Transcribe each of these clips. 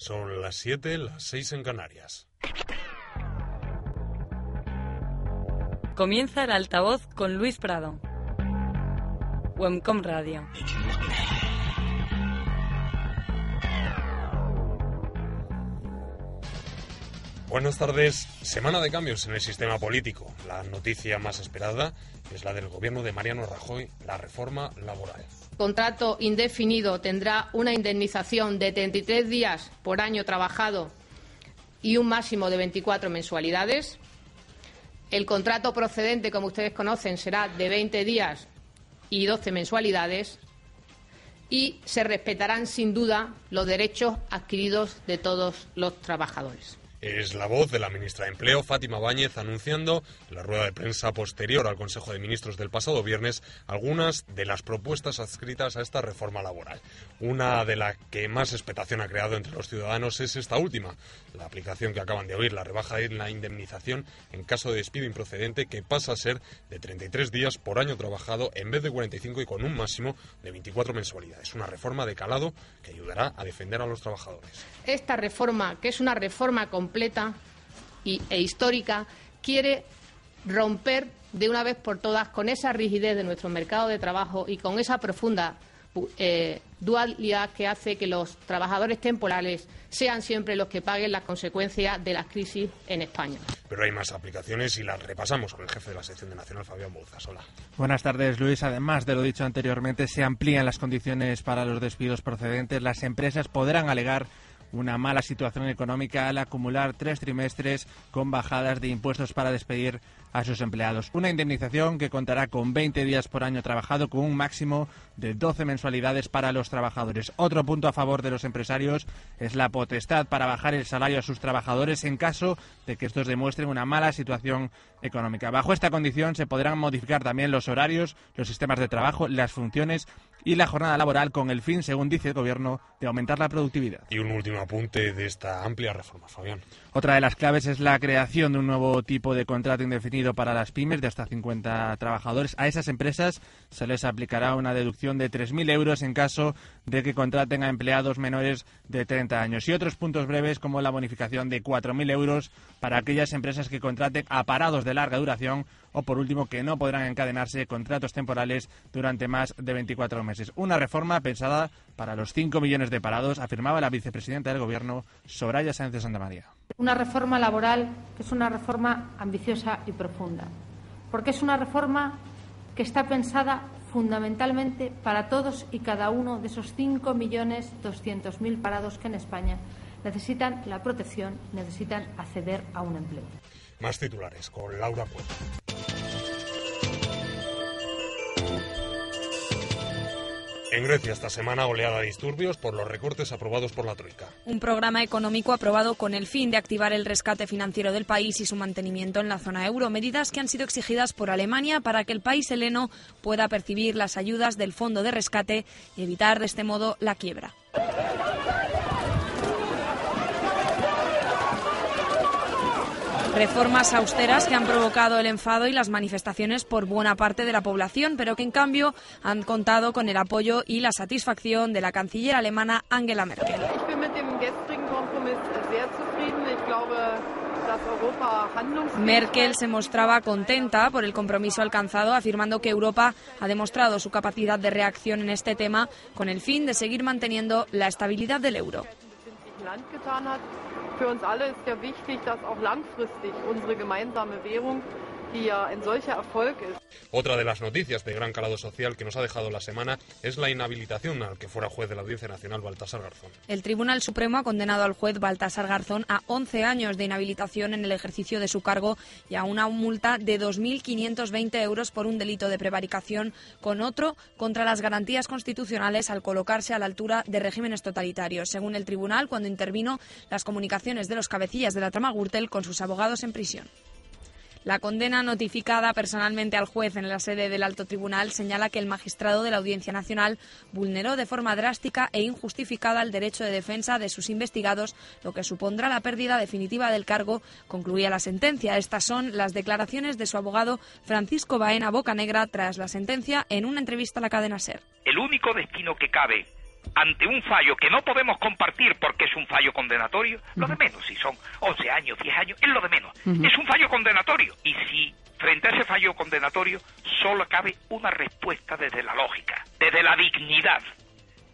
Son las 7, las 6 en Canarias. Comienza el altavoz con Luis Prado. Wemcom Radio. Buenas tardes. Semana de cambios en el sistema político. La noticia más esperada es la del gobierno de Mariano Rajoy, la reforma laboral. Contrato indefinido tendrá una indemnización de 33 días por año trabajado y un máximo de 24 mensualidades. El contrato procedente, como ustedes conocen, será de 20 días y 12 mensualidades y se respetarán sin duda los derechos adquiridos de todos los trabajadores. Es la voz de la ministra de Empleo, Fátima Báñez, anunciando en la rueda de prensa posterior al Consejo de Ministros del pasado viernes algunas de las propuestas adscritas a esta reforma laboral. Una de las que más expectación ha creado entre los ciudadanos es esta última, la aplicación que acaban de oír, la rebaja en la indemnización en caso de despido improcedente que pasa a ser de 33 días por año trabajado en vez de 45 y con un máximo de 24 mensualidades. Una reforma de calado que ayudará a defender a los trabajadores. Esta reforma, que es una reforma completa y, e histórica, quiere romper de una vez por todas con esa rigidez de nuestro mercado de trabajo y con esa profunda eh, dualidad que hace que los trabajadores temporales sean siempre los que paguen las consecuencias de la crisis en España. Pero hay más aplicaciones y las repasamos con el jefe de la sección de Nacional, Fabián Bouzas. Hola. Buenas tardes, Luis. Además de lo dicho anteriormente, se amplían las condiciones para los despidos procedentes. Las empresas podrán alegar una mala situación económica al acumular tres trimestres con bajadas de impuestos para despedir a sus empleados. Una indemnización que contará con 20 días por año trabajado con un máximo de 12 mensualidades para los trabajadores. Otro punto a favor de los empresarios es la potestad para bajar el salario a sus trabajadores en caso de que estos demuestren una mala situación económica. Bajo esta condición se podrán modificar también los horarios, los sistemas de trabajo, las funciones y la jornada laboral con el fin, según dice el Gobierno, de aumentar la productividad. Y un último apunte de esta amplia reforma, Fabián. Otra de las claves es la creación de un nuevo tipo de contrato indefinido para las pymes de hasta 50 trabajadores. A esas empresas se les aplicará una deducción de 3.000 euros en caso de que contraten a empleados menores de 30 años. Y otros puntos breves como la bonificación de 4.000 euros para aquellas empresas que contraten a parados de larga duración o, por último, que no podrán encadenarse contratos temporales durante más de 24 meses. Una reforma pensada para los 5 millones de parados, afirmaba la vicepresidenta del Gobierno, Soraya Sánchez de Santa María. Una reforma laboral que es una reforma ambiciosa y profunda, porque es una reforma que está pensada fundamentalmente para todos y cada uno de esos 5.200.000 parados que en España necesitan la protección, necesitan acceder a un empleo. Más titulares con Laura Cueva. En Grecia esta semana oleada de disturbios por los recortes aprobados por la Troika. Un programa económico aprobado con el fin de activar el rescate financiero del país y su mantenimiento en la zona euro, medidas que han sido exigidas por Alemania para que el país heleno pueda percibir las ayudas del fondo de rescate y evitar de este modo la quiebra. Reformas austeras que han provocado el enfado y las manifestaciones por buena parte de la población, pero que en cambio han contado con el apoyo y la satisfacción de la canciller alemana Angela Merkel. Merkel se mostraba contenta por el compromiso alcanzado, afirmando que Europa ha demostrado su capacidad de reacción en este tema con el fin de seguir manteniendo la estabilidad del euro. Für uns alle ist ja wichtig, dass auch langfristig unsere gemeinsame Währung Otra de las noticias de gran calado social que nos ha dejado la semana es la inhabilitación al que fuera juez de la Audiencia Nacional, Baltasar Garzón. El Tribunal Supremo ha condenado al juez Baltasar Garzón a 11 años de inhabilitación en el ejercicio de su cargo y a una multa de 2.520 euros por un delito de prevaricación con otro contra las garantías constitucionales al colocarse a la altura de regímenes totalitarios. Según el tribunal, cuando intervino las comunicaciones de los cabecillas de la trama Gürtel con sus abogados en prisión. La condena notificada personalmente al juez en la sede del alto tribunal señala que el magistrado de la Audiencia Nacional vulneró de forma drástica e injustificada el derecho de defensa de sus investigados, lo que supondrá la pérdida definitiva del cargo, concluía la sentencia. Estas son las declaraciones de su abogado Francisco Baena Bocanegra tras la sentencia en una entrevista a la cadena SER. El único destino que cabe ante un fallo que no podemos compartir porque es un fallo condenatorio, lo de menos, si son 11 años, 10 años, es lo de menos. Es un fallo condenatorio. Y si frente a ese fallo condenatorio solo cabe una respuesta desde la lógica, desde la dignidad,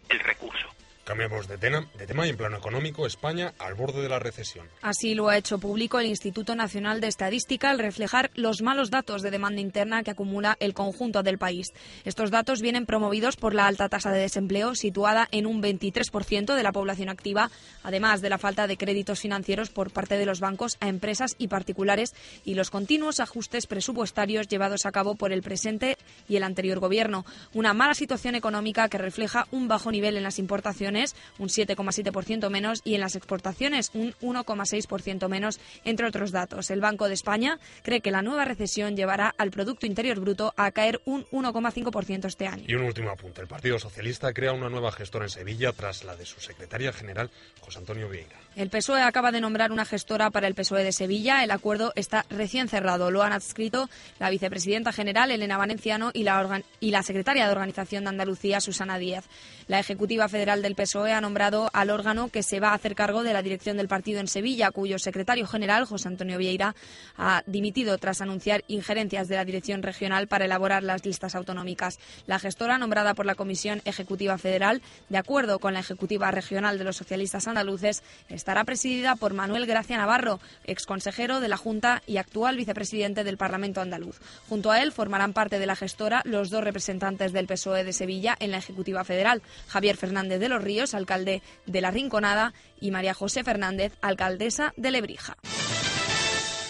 el recurso. Cambiamos de tema, de tema y en plano económico, España al borde de la recesión. Así lo ha hecho público el Instituto Nacional de Estadística al reflejar los malos datos de demanda interna que acumula el conjunto del país. Estos datos vienen promovidos por la alta tasa de desempleo, situada en un 23% de la población activa, además de la falta de créditos financieros por parte de los bancos a empresas y particulares y los continuos ajustes presupuestarios llevados a cabo por el presente y el anterior gobierno. Una mala situación económica que refleja un bajo nivel en las importaciones un 7,7% menos, y en las exportaciones, un 1,6% menos, entre otros datos. El Banco de España cree que la nueva recesión llevará al Producto Interior Bruto a caer un 1,5% este año. Y un último apunte. El Partido Socialista crea una nueva gestora en Sevilla tras la de su secretaria general, José Antonio Vieira. El PSOE acaba de nombrar una gestora para el PSOE de Sevilla. El acuerdo está recién cerrado. Lo han adscrito la vicepresidenta general, Elena Valenciano, y la, y la secretaria de Organización de Andalucía, Susana Díaz. La ejecutiva federal del PSOE ha nombrado al órgano que se va a hacer cargo de la dirección del partido en Sevilla, cuyo secretario general, José Antonio Vieira, ha dimitido tras anunciar injerencias de la dirección regional para elaborar las listas autonómicas. La gestora, nombrada por la Comisión Ejecutiva Federal, de acuerdo con la Ejecutiva Regional de los Socialistas Andaluces, estará presidida por Manuel Gracia Navarro, exconsejero de la Junta y actual vicepresidente del Parlamento andaluz. Junto a él formarán parte de la gestora los dos representantes del PSOE de Sevilla en la Ejecutiva Federal, Javier Fernández de los Ríos, alcalde de La Rinconada, y María José Fernández, alcaldesa de Lebrija.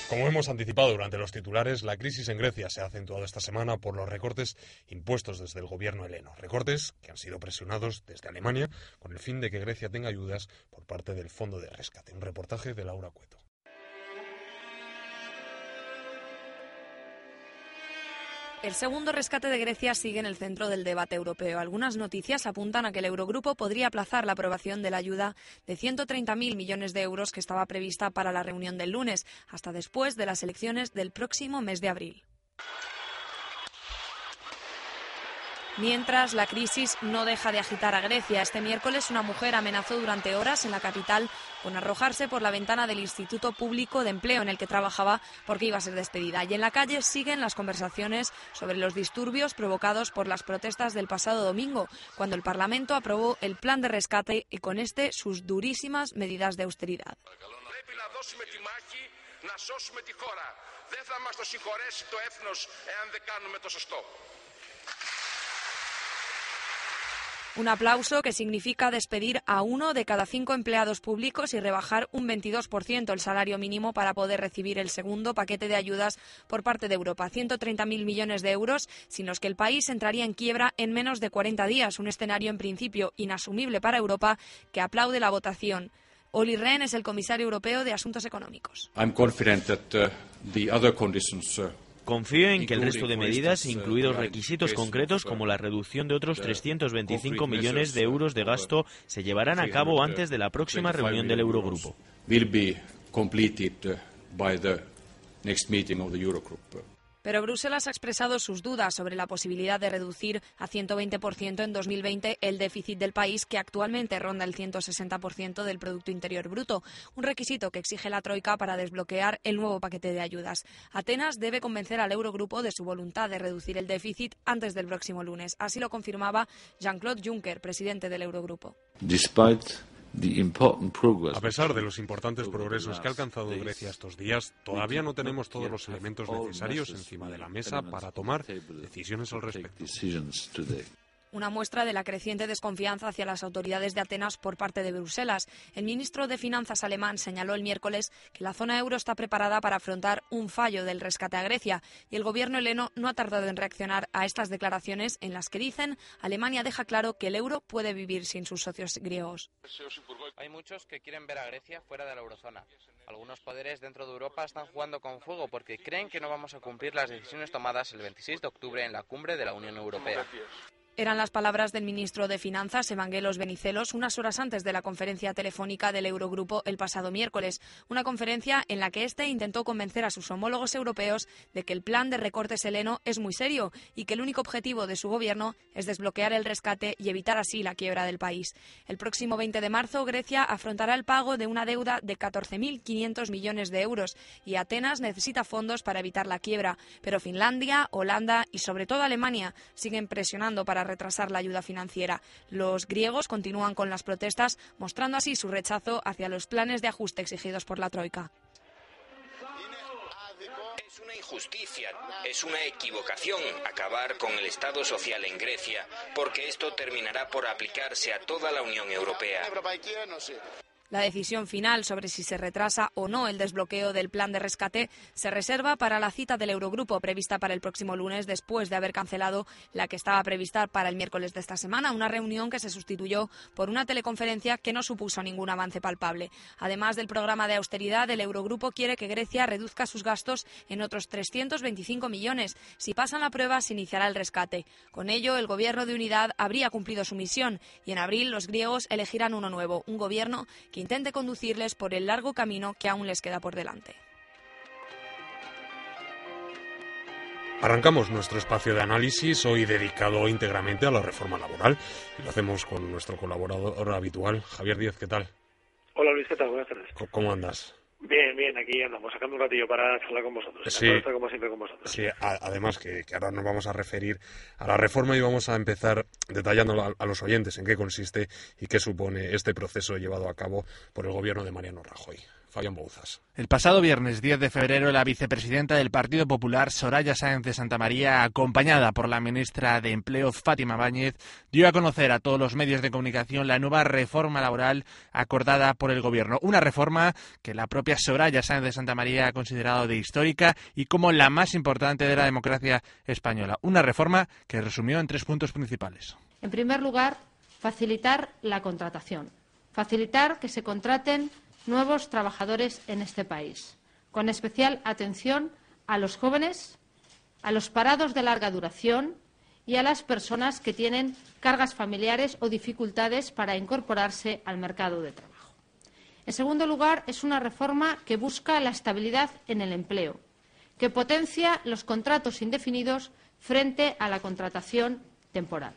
Como hemos anticipado durante los titulares, la crisis en Grecia se ha acentuado esta semana por los recortes impuestos desde el gobierno heleno. Recortes que han sido presionados desde Alemania con el fin de que Grecia tenga ayudas por parte del Fondo de Rescate. Un reportaje de Laura Cueto. El segundo rescate de Grecia sigue en el centro del debate europeo. Algunas noticias apuntan a que el Eurogrupo podría aplazar la aprobación de la ayuda de 130.000 millones de euros que estaba prevista para la reunión del lunes, hasta después de las elecciones del próximo mes de abril. Mientras, la crisis no deja de agitar a Grecia. Este miércoles una mujer amenazó durante horas en la capital con arrojarse por la ventana del Instituto Público de Empleo en el que trabajaba porque iba a ser despedida. Y en la calle siguen las conversaciones sobre los disturbios provocados por las protestas del pasado domingo, cuando el Parlamento aprobó el plan de rescate y con este sus durísimas medidas de austeridad. Un aplauso que significa despedir a uno de cada cinco empleados públicos y rebajar un 22% el salario mínimo para poder recibir el segundo paquete de ayudas por parte de Europa. 130.000 millones de euros, sin los que el país entraría en quiebra en menos de 40 días. Un escenario en principio inasumible para Europa que aplaude la votación. Olli Rehn es el comisario europeo de Asuntos Económicos. Confío en que el resto de medidas, incluidos requisitos concretos como la reducción de otros 325 millones de euros de gasto, se llevarán a cabo antes de la próxima reunión del Eurogrupo. Pero Bruselas ha expresado sus dudas sobre la posibilidad de reducir a 120% en 2020 el déficit del país, que actualmente ronda el 160% del Producto Interior Bruto, un requisito que exige la Troika para desbloquear el nuevo paquete de ayudas. Atenas debe convencer al Eurogrupo de su voluntad de reducir el déficit antes del próximo lunes. Así lo confirmaba Jean-Claude Juncker, presidente del Eurogrupo. Despite A pesar de los importantes progresos que ha alcanzado Grecia estos días, todavía no tenemos todos los elementos necesarios encima de la mesa para tomar decisiones al respecto una muestra de la creciente desconfianza hacia las autoridades de Atenas por parte de Bruselas. El ministro de Finanzas alemán señaló el miércoles que la zona euro está preparada para afrontar un fallo del rescate a Grecia y el gobierno heleno no ha tardado en reaccionar a estas declaraciones en las que dicen Alemania deja claro que el euro puede vivir sin sus socios griegos. Hay muchos que quieren ver a Grecia fuera de la eurozona. Algunos poderes dentro de Europa están jugando con fuego porque creen que no vamos a cumplir las decisiones tomadas el 26 de octubre en la cumbre de la Unión Europea. Eran las palabras del ministro de Finanzas, Evangelos Benicelos, unas horas antes de la conferencia telefónica del Eurogrupo el pasado miércoles. Una conferencia en la que éste intentó convencer a sus homólogos europeos de que el plan de recortes heleno es muy serio y que el único objetivo de su gobierno es desbloquear el rescate y evitar así la quiebra del país. El próximo 20 de marzo, Grecia afrontará el pago de una deuda de 14.500 millones de euros y Atenas necesita fondos para evitar la quiebra. Pero Finlandia, Holanda y sobre todo Alemania siguen presionando para retrasar la ayuda financiera. Los griegos continúan con las protestas, mostrando así su rechazo hacia los planes de ajuste exigidos por la Troika. Es una injusticia, es una equivocación acabar con el Estado social en Grecia, porque esto terminará por aplicarse a toda la Unión Europea. La decisión final sobre si se retrasa o no el desbloqueo del plan de rescate se reserva para la cita del Eurogrupo prevista para el próximo lunes después de haber cancelado la que estaba prevista para el miércoles de esta semana, una reunión que se sustituyó por una teleconferencia que no supuso ningún avance palpable. Además del programa de austeridad, el Eurogrupo quiere que Grecia reduzca sus gastos en otros 325 millones. Si pasan la prueba, se iniciará el rescate. Con ello, el gobierno de unidad habría cumplido su misión y en abril los griegos elegirán uno nuevo, un gobierno que intente conducirles por el largo camino que aún les queda por delante. Arrancamos nuestro espacio de análisis hoy dedicado íntegramente a la reforma laboral y lo hacemos con nuestro colaborador habitual, Javier Díaz, ¿qué tal? Hola Luis, ¿qué tal? Buenas tardes. ¿Cómo andas? Bien, bien, aquí andamos, sacando un ratillo para charlar con vosotros. Sí, estar como siempre con vosotros. Sí, además que, ahora nos vamos a referir a la reforma y vamos a empezar detallando a, a, los oyentes en qué consiste y qué supone este proceso llevado a cabo por el gobierno de Mariano Rajoy. El pasado viernes 10 de febrero, la vicepresidenta del Partido Popular, Soraya Sáenz de Santa María, acompañada por la ministra de Empleo, Fátima Báñez, dio a conocer a todos los medios de comunicación la nueva reforma laboral acordada por el Gobierno. Una reforma que la propia Soraya Sáenz de Santa María ha considerado de histórica y como la más importante de la democracia española. Una reforma que resumió en tres puntos principales. En primer lugar, facilitar la contratación. Facilitar que se contraten nuevos trabajadores en este país, con especial atención a los jóvenes, a los parados de larga duración y a las personas que tienen cargas familiares o dificultades para incorporarse al mercado de trabajo. En segundo lugar, es una reforma que busca la estabilidad en el empleo, que potencia los contratos indefinidos frente a la contratación temporal.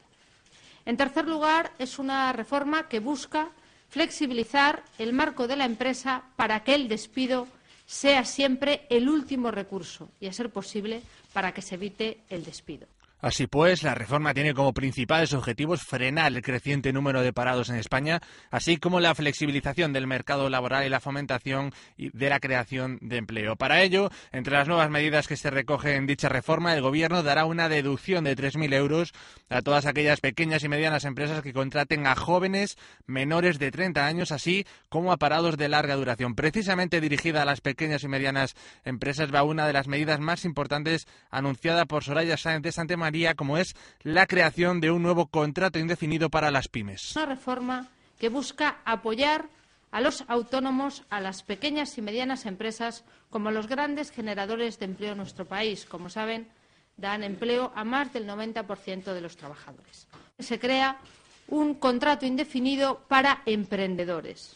En tercer lugar, es una reforma que busca flexibilizar el marco de la empresa para que el despido sea siempre el último recurso y, a ser posible, para que se evite el despido. Así pues, la reforma tiene como principales objetivos frenar el creciente número de parados en España, así como la flexibilización del mercado laboral y la fomentación de la creación de empleo. Para ello, entre las nuevas medidas que se recogen en dicha reforma, el Gobierno dará una deducción de 3.000 euros a todas aquellas pequeñas y medianas empresas que contraten a jóvenes menores de 30 años, así como a parados de larga duración. Precisamente dirigida a las pequeñas y medianas empresas va una de las medidas más importantes anunciada por Soraya Sáenz de Como es la creación de un nuevo contrato indefinido para las pymes. Una reforma que busca apoyar a los autónomos, a las pequeñas y medianas empresas, como los grandes generadores de empleo en nuestro país. Como saben, dan empleo a más del 90% de los trabajadores. Se crea un contrato indefinido para emprendedores,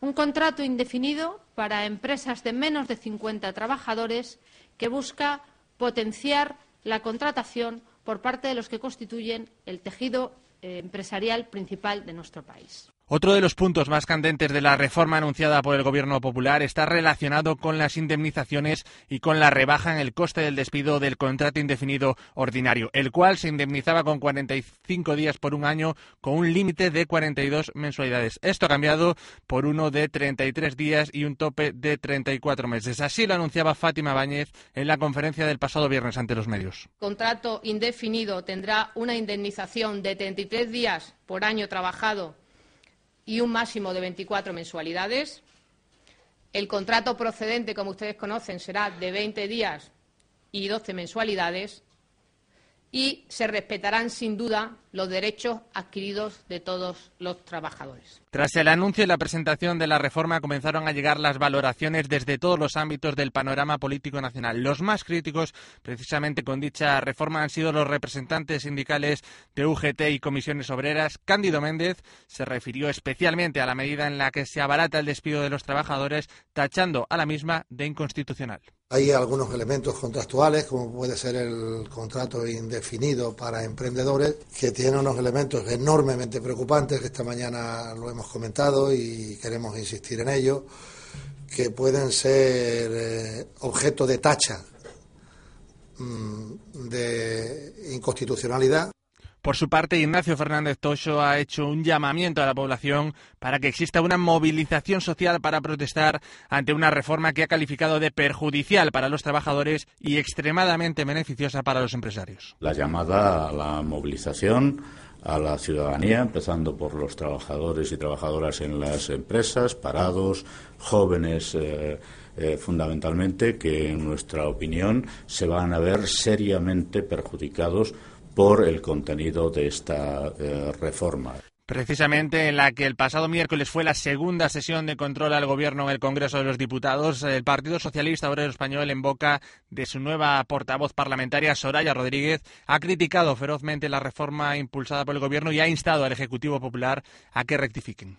un contrato indefinido para empresas de menos de 50 trabajadores que busca potenciar la contratación por parte de los que constituyen el tejido eh, empresarial principal de nuestro país. Otro de los puntos más candentes de la reforma anunciada por el Gobierno Popular está relacionado con las indemnizaciones y con la rebaja en el coste del despido del contrato indefinido ordinario, el cual se indemnizaba con 45 días por un año con un límite de 42 mensualidades. Esto ha cambiado por uno de 33 días y un tope de 34 meses. Así lo anunciaba Fátima Báñez en la conferencia del pasado viernes ante los medios. Contrato indefinido tendrá una indemnización de 33 días por año trabajado y un máximo de 24 mensualidades. El contrato procedente, como ustedes conocen, será de 20 días y 12 mensualidades y se respetarán sin duda los derechos adquiridos de todos los trabajadores. Tras el anuncio y la presentación de la reforma comenzaron a llegar las valoraciones desde todos los ámbitos del panorama político nacional. Los más críticos, precisamente con dicha reforma, han sido los representantes sindicales de UGT y comisiones obreras. Cándido Méndez se refirió especialmente a la medida en la que se abarata el despido de los trabajadores, tachando a la misma de inconstitucional. Hay algunos elementos contractuales, como puede ser el contrato indefinido para emprendedores, que tiene unos elementos enormemente preocupantes, que esta mañana lo hemos comentado y queremos insistir en ello, que pueden ser eh, objeto de tacha mm, de inconstitucionalidad. Por su parte, Ignacio Fernández Tocho ha hecho un llamamiento a la población para que exista una movilización social para protestar ante una reforma que ha calificado de perjudicial para los trabajadores y extremadamente beneficiosa para los empresarios. La llamada a la movilización a la ciudadanía, empezando por los trabajadores y trabajadoras en las empresas, parados, jóvenes. Eh, eh, fundamentalmente que en nuestra opinión se van a ver seriamente perjudicados por el contenido de esta eh, reforma. Precisamente en la que el pasado miércoles fue la segunda sesión de control al gobierno en el Congreso de los Diputados, el Partido Socialista Obrero Español, en boca de su nueva portavoz parlamentaria, Soraya Rodríguez, ha criticado ferozmente la reforma impulsada por el gobierno y ha instado al Ejecutivo Popular a que rectifiquen.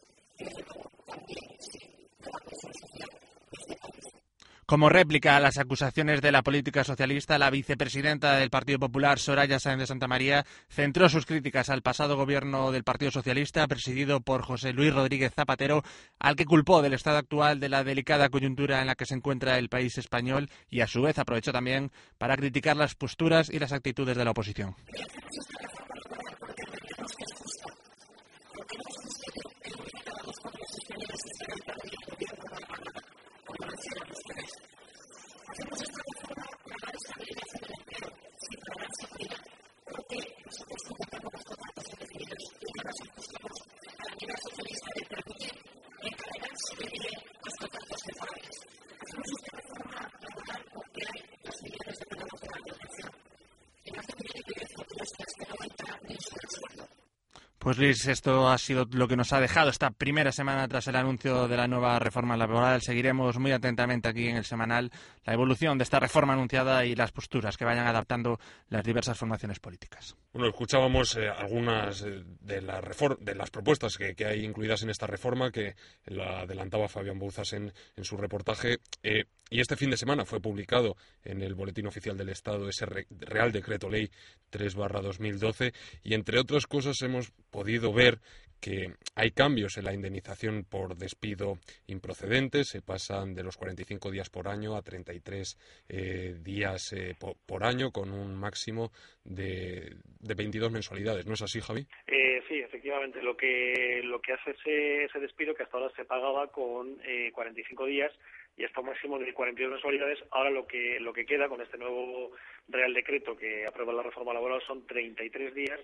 Como réplica a las acusaciones de la política socialista, la vicepresidenta del Partido Popular, Soraya Sáenz de Santa María, centró sus críticas al pasado gobierno del Partido Socialista, presidido por José Luis Rodríguez Zapatero, al que culpó del estado actual de la delicada coyuntura en la que se encuentra el país español y, a su vez, aprovechó también para criticar las posturas y las actitudes de la oposición. Pues Esto ha sido lo que nos ha dejado esta primera semana tras el anuncio de la nueva reforma laboral. Seguiremos muy atentamente aquí en el semanal la evolución de esta reforma anunciada y las posturas que vayan adaptando las diversas formaciones políticas. Bueno, escuchábamos eh, algunas eh, de, la de las propuestas que, hay incluidas en esta reforma que la adelantaba Fabián Bouzas en, su reportaje. Eh, y este fin de semana fue publicado en el Boletín Oficial del Estado ese Real Decreto Ley 3-2012 y entre otras cosas hemos podido ver que hay cambios en la indemnización por despido improcedente, se pasan de los 45 días por año a 33 eh, días eh, por, año con un máximo de, de 22 mensualidades. ¿No es así, Javi? Eh, sí, efectivamente. Lo que, lo que hace ese, ese despido que hasta ahora se pagaba con 45 días y hasta un máximo de 42 mensualidades. Ahora lo que, lo que queda con este nuevo Real Decreto que aprueba la reforma laboral son 33 días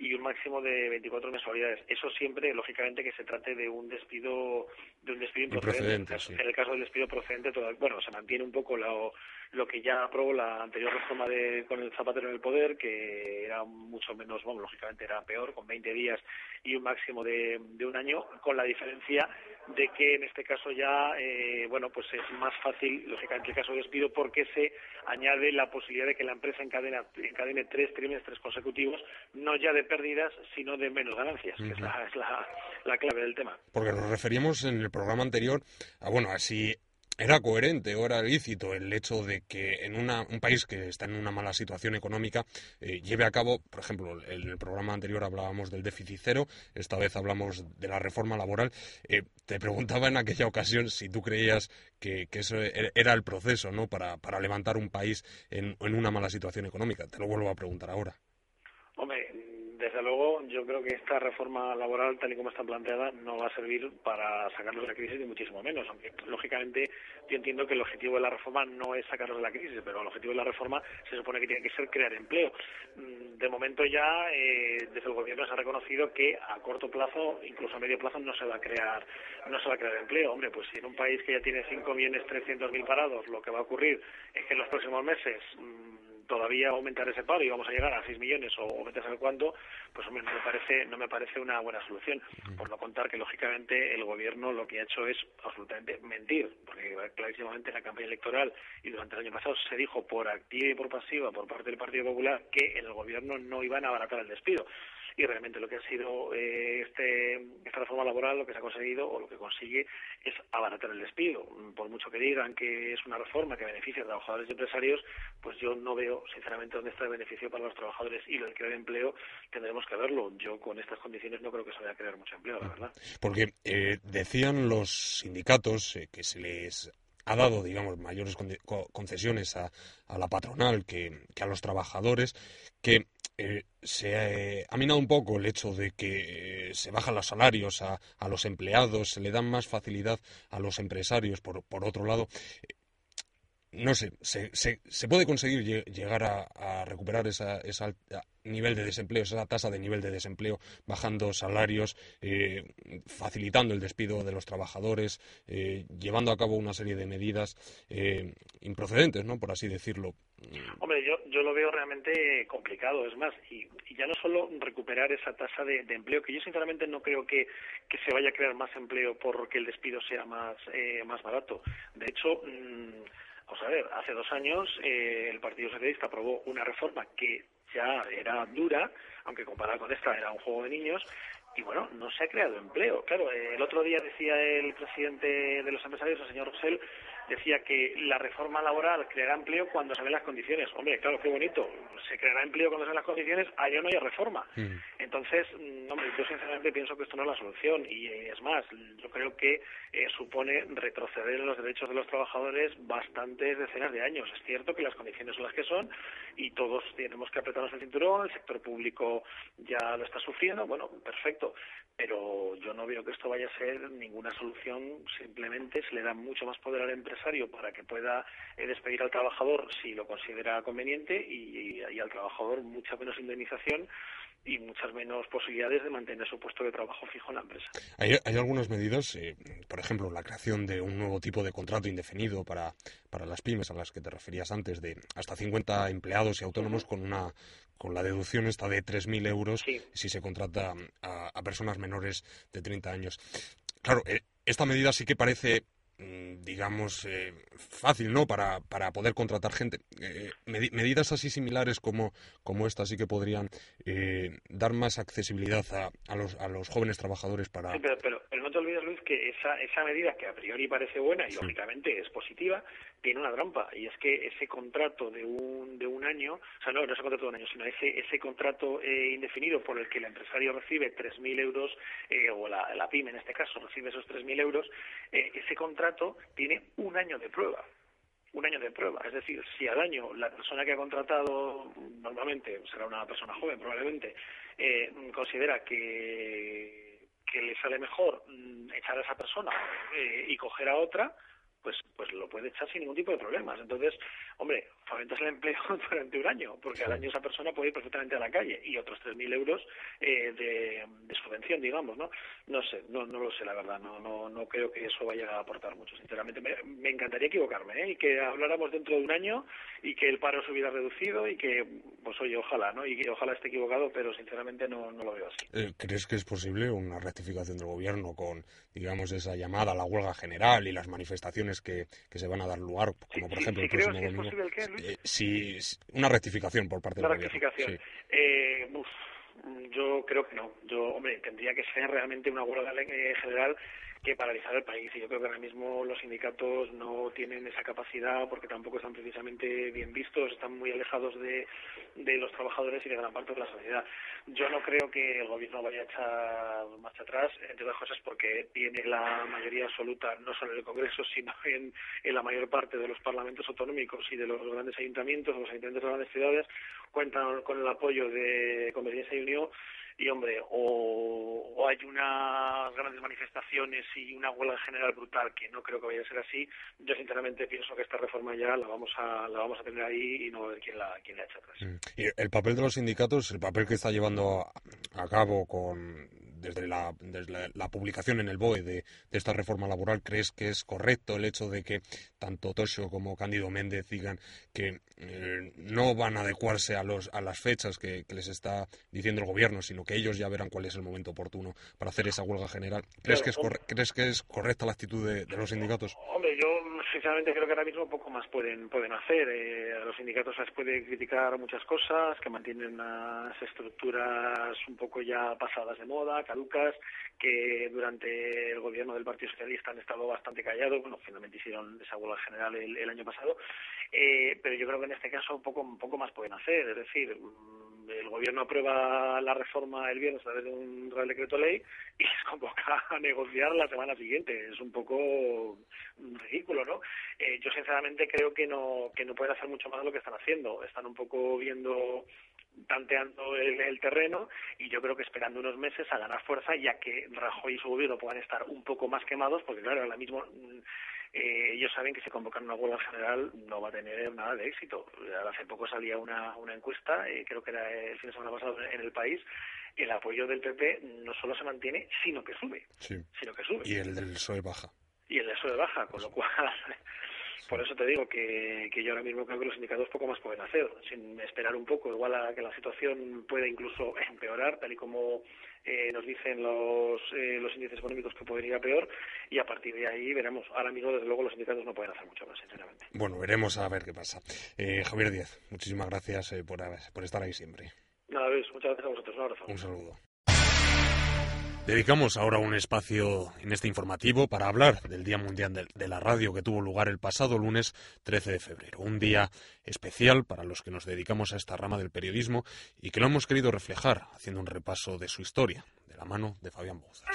y un máximo de 24 mensualidades. Eso siempre, lógicamente, que se trate de un despido de un despido improcedente. En el caso del despido procedente, bueno, se mantiene un poco lo, lo que ya aprobó la anterior reforma de, con el Zapatero en el poder, que era mucho menos, bueno, lógicamente era peor, con 20 días y un máximo de, de un año, con la diferencia de que en este caso ya, eh, bueno, pues es más fácil, lógicamente, el caso de despido porque se añade la posibilidad de que la empresa encadene, encadene tres trimestres consecutivos, no ya de pérdidas, sino de menos ganancias, que es, la, es la, la clave del tema. Porque nos referíamos en el programa anterior a, bueno, así era coherente o era lícito el hecho de que en un país que está en una mala situación económica eh, lleve a cabo, por ejemplo, en el programa anterior hablábamos del déficit cero, esta vez hablamos de la reforma laboral. Eh, te preguntaba en aquella ocasión si tú creías que, eso e-, era el proceso ¿no? para, para levantar un país en, en una mala situación económica. Te lo vuelvo a preguntar ahora. Hombre, desde luego, yo creo que esta reforma laboral, tal y como está planteada, no va a servir para sacarlos de la crisis, ni muchísimo menos. Aunque, lógicamente, yo entiendo que el objetivo de la reforma no es sacarlos de la crisis, pero el objetivo de la reforma se supone que tiene que ser crear empleo. Mm, de momento ya, eh, desde el gobierno se ha reconocido que a corto plazo, incluso a medio plazo, no se va a crear, no se va a crear empleo. Hombre, pues si en un país que ya tiene 5.300.000 parados, lo que va a ocurrir es que en los próximos meses mm, todavía aumentar ese paro y vamos a llegar a 6 millones o, o a saber cuánto, pues hombre, no me parece, no me parece una buena solución. Por no contar que, lógicamente, el gobierno lo que ha hecho es absolutamente mentir, porque clarísimamente en la campaña electoral y durante el año pasado se dijo por activa y por pasiva por parte del Partido Popular que en el gobierno no iban a abaratar el despido y realmente lo que ha sido eh, este, esta reforma laboral, lo que se ha conseguido o lo que consigue es abaratar el despido. Por mucho que digan que es una reforma que beneficia a trabajadores y empresarios, pues yo no veo sinceramente dónde está el beneficio para los trabajadores y lo de crear empleo tendremos que verlo. Yo con estas condiciones no creo que se vaya a crear mucho empleo, la verdad. Porque eh, decían los sindicatos eh, que se les ha dado, digamos, mayores concesiones a, la patronal que, a los trabajadores, que eh, se ha minado un poco el hecho de que eh, se bajan los salarios a, a, los empleados, se le dan más facilidad a los empresarios, por, por otro lado. Eh, no sé, se, se, se, puede conseguir llegar a, recuperar esa, esa nivel de desempleo, esa tasa de nivel de desempleo, bajando salarios, eh, facilitando el despido de los trabajadores, eh, llevando a cabo una serie de medidas eh, improcedentes, ¿no? Por así decirlo. Hombre, yo, yo lo veo realmente complicado, es más, y, ya no solo recuperar esa tasa de, empleo, que yo sinceramente no creo que, que, se vaya a crear más empleo porque el despido sea más, más barato. De hecho, mmm, Vamos a ver, hace dos años eh, el Partido Socialista aprobó una reforma que ya era dura, aunque comparada con esta era un juego de niños, y bueno, no se ha creado empleo. Claro, el otro día decía el presidente de los empresarios, el señor Rosell, decía que la reforma laboral creará empleo cuando se ven las condiciones. Hombre, claro, qué bonito. Se creará empleo cuando se ven las condiciones, allá no hay reforma. Mm. Entonces, mm, hombre, yo sinceramente pienso que esto no es la solución. Y eh, es más, yo creo que eh, supone retroceder en los derechos de los trabajadores bastantes decenas de años. Es cierto que las condiciones son las que son y todos tenemos que apretarnos el cinturón. El sector público ya lo está sufriendo. Bueno, perfecto. Pero yo no veo que esto vaya a ser ninguna solución. Simplemente se le da mucho más poder a la empresa para que pueda eh, despedir al trabajador si lo considera conveniente y, al trabajador mucha menos indemnización y muchas menos posibilidades de mantener su puesto de trabajo fijo en la empresa. Hay, algunas medidas, eh, por ejemplo, la creación de un nuevo tipo de contrato indefinido para, para las pymes a las que te referías antes, de hasta 50 empleados y autónomos con una con la deducción esta de 3.000 euros si se contrata a, personas menores de 30 años. Claro, eh, esta medida sí que parece digamos, eh, fácil, ¿no? Para, para poder contratar gente. Eh, medidas así similares como, como esta sí que podrían eh, dar más accesibilidad a, a, los, a los jóvenes trabajadores para... pero, pero, no te olvides, Luis, que esa, esa medida que a priori parece buena y lógicamente es positiva, tiene una trampa y es que ese contrato de un, de un año, o sea, no, no ese contrato de un año, sino ese, ese contrato eh, indefinido por el que el empresario recibe 3.000 euros, eh, o la, la pyme en este caso recibe esos 3.000 euros, eh, ese contrato tiene un año de prueba un año de prueba. Es decir, si al año la persona que ha contratado, normalmente será una persona joven probablemente, eh, considera que, que le sale mejor mm, echar a esa persona eh, y coger a otra, pues, pues lo puede echar sin ningún tipo de problemas. Entonces, hombre, fomentas el empleo durante un año, porque al año esa persona puede ir perfectamente a la calle y otros 3.000 euros eh, de, subvención, digamos, ¿no? No sé, no, no lo sé, la verdad, no, no, no creo que eso vaya a aportar mucho, sinceramente. Me, encantaría equivocarme, ¿eh? Y que habláramos dentro de un año y que el paro se hubiera reducido y que, pues oye, ojalá, ¿no? Y ojalá esté equivocado, pero sinceramente no, no lo veo así. Eh, ¿Crees que es posible una rectificación del gobierno con, digamos, esa llamada a la huelga general y las manifestaciones que, que se van a dar lugar, como por ejemplo el próximo domingo? Eh, si, una rectificación por parte del rectificación. Eh, yo creo que no. Yo, hombre, tendría que ser realmente una huelga eh, general que paralizar el país. Y yo creo que ahora mismo los sindicatos no tienen esa capacidad porque tampoco están precisamente bien vistos, están muy alejados de, de los trabajadores y de gran parte de la sociedad. Yo no creo que el gobierno vaya a echar marcha atrás, entre otras cosas porque tiene la mayoría absoluta, no solo en el Congreso, sino en, en la mayor parte de los parlamentos autonómicos y de los grandes ayuntamientos, los ayuntamientos de las grandes ciudades, cuentan con el apoyo de Convergencia y Unión y hombre, o, hay unas grandes manifestaciones y una huelga general brutal, que no creo que vaya a ser así, yo sinceramente pienso que esta reforma ya la vamos a, la vamos a tener ahí y no va a haber quién la, quién la echa atrás. Mm. Y el papel de los sindicatos, el papel que está llevando a cabo con desde la, desde la, publicación en el BOE de, esta reforma laboral, ¿crees que es correcto el hecho de que tanto Tosho como Cándido Méndez digan que eh, no van a adecuarse a, los, a las fechas que, les está diciendo el gobierno, sino que ellos ya verán cuál es el momento oportuno para hacer esa huelga general? ¿Crees, que, es ¿crees que es correcta la actitud de, los sindicatos? Hombre, yo sinceramente creo que ahora mismo poco más pueden pueden hacer. Eh, a los sindicatos se les puede criticar muchas cosas, que mantienen unas estructuras un poco ya pasadas de moda, caducas, que durante el gobierno del Partido Socialista han estado bastante callados. Bueno, finalmente hicieron esa huelga general el, año pasado, eh, pero yo creo que en este caso poco, poco más pueden hacer. Es decir, mm, el gobierno aprueba la reforma el viernes a través de un Real Decreto Ley y les convoca a negociar la semana siguiente. Es un poco ridículo, ¿no? Eh, yo sinceramente creo que no, que no pueden hacer mucho más de lo que están haciendo. Están un poco viendo tanteando el, terreno y yo creo que esperando unos meses a ganar fuerza ya que Rajoy y su gobierno puedan estar un poco más quemados porque claro ahora mismo mm, eh, ellos saben que si convocan una huelga general no va a tener nada de éxito. Hace poco salía una, una encuesta eh, creo que era el fin de semana pasado en el país el apoyo del PP no solo se mantiene sino que sube. Sino que sube. Y el del PSOE baja. Y el del PSOE baja con lo cual por eso te digo que, yo ahora mismo creo que los sindicatos poco más pueden hacer, sin esperar un poco, igual a que la situación pueda incluso empeorar, tal y como eh, nos dicen los, eh, los índices económicos que pueden ir a peor, y a partir de ahí veremos. Ahora mismo, desde luego, los sindicatos no pueden hacer mucho más, sinceramente. Bueno, veremos a ver qué pasa. Eh, Javier Díaz, muchísimas gracias por, por estar ahí siempre. Nada, Luis, muchas gracias a vosotros. Un abrazo. Un saludo. Dedicamos ahora un espacio en este informativo para hablar del Día Mundial de la Radio que tuvo lugar el pasado lunes 13 de febrero. Un día especial para los que nos dedicamos a esta rama del periodismo y que lo hemos querido reflejar haciendo un repaso de su historia, de la mano de Fabián Bouzas.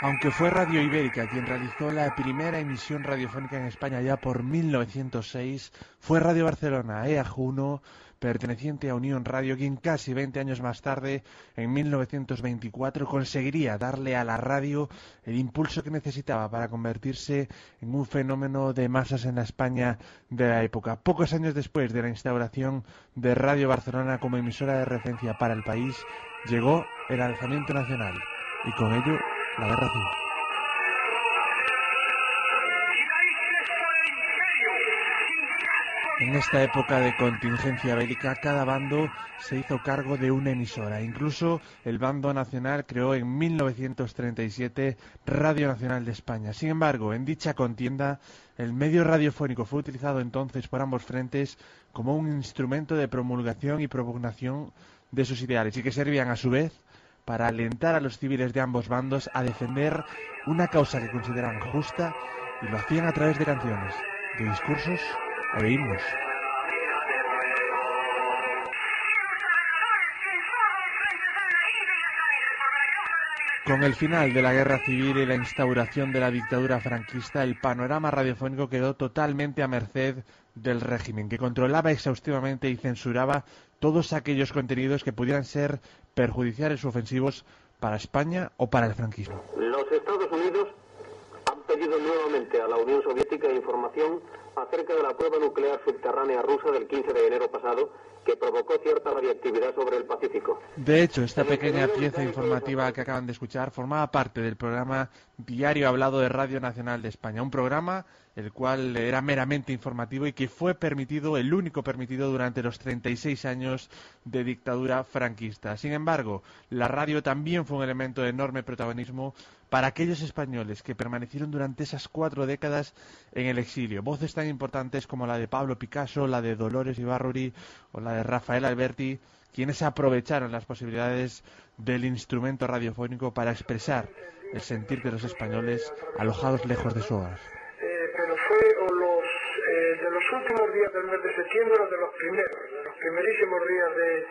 Aunque fue Radio Ibérica quien realizó la primera emisión radiofónica en España ya por 1906, fue Radio Barcelona, EAJ1, perteneciente a Unión Radio, quien casi 20 años más tarde, en 1924, conseguiría darle a la radio el impulso que necesitaba para convertirse en un fenómeno de masas en la España de la época. Pocos años después de la instauración de Radio Barcelona como emisora de referencia para el país, llegó el alzamiento nacional y con ello la guerra civil. En esta época de contingencia bélica, cada bando se hizo cargo de una emisora. Incluso el bando nacional creó en 1937 Radio Nacional de España. Sin embargo, en dicha contienda, el medio radiofónico fue utilizado entonces por ambos frentes como un instrumento de promulgación y propugnación de sus ideales y que servían a su vez para alentar a los civiles de ambos bandos a defender una causa que consideran justa y lo hacían a través de canciones, de discursos o de himnos. Con el final de la guerra civil y la instauración de la dictadura franquista, el panorama radiofónico quedó totalmente a merced del régimen, que controlaba exhaustivamente y censuraba todos aquellos contenidos que pudieran ser perjudiciales o ofensivos para España o para el franquismo. Los Estados Unidos han pedido nuevamente a la Unión Soviética información acerca de la prueba nuclear subterránea rusa del 15 de enero pasado que provocó cierta radiactividad sobre el Pacífico. De hecho, esta pequeña pieza informativa que acaban de escuchar formaba parte del programa Diario Hablado de Radio Nacional de España, un programa el cual era meramente informativo y que fue permitido, el único permitido durante los 36 años de dictadura franquista. Sin embargo, la radio también fue un elemento de enorme protagonismo para aquellos españoles que permanecieron durante esas cuatro décadas en el exilio. Voces tan importantes como la de Pablo Picasso, la de Dolores Ibarruri o la de Rafael Alberti, quienes aprovecharon las posibilidades del instrumento radiofónico para expresar el sentir de los españoles alojados lejos de su hogar los eh, de los últimos días del mes de septiembre de los primeros, los primerísimos días de,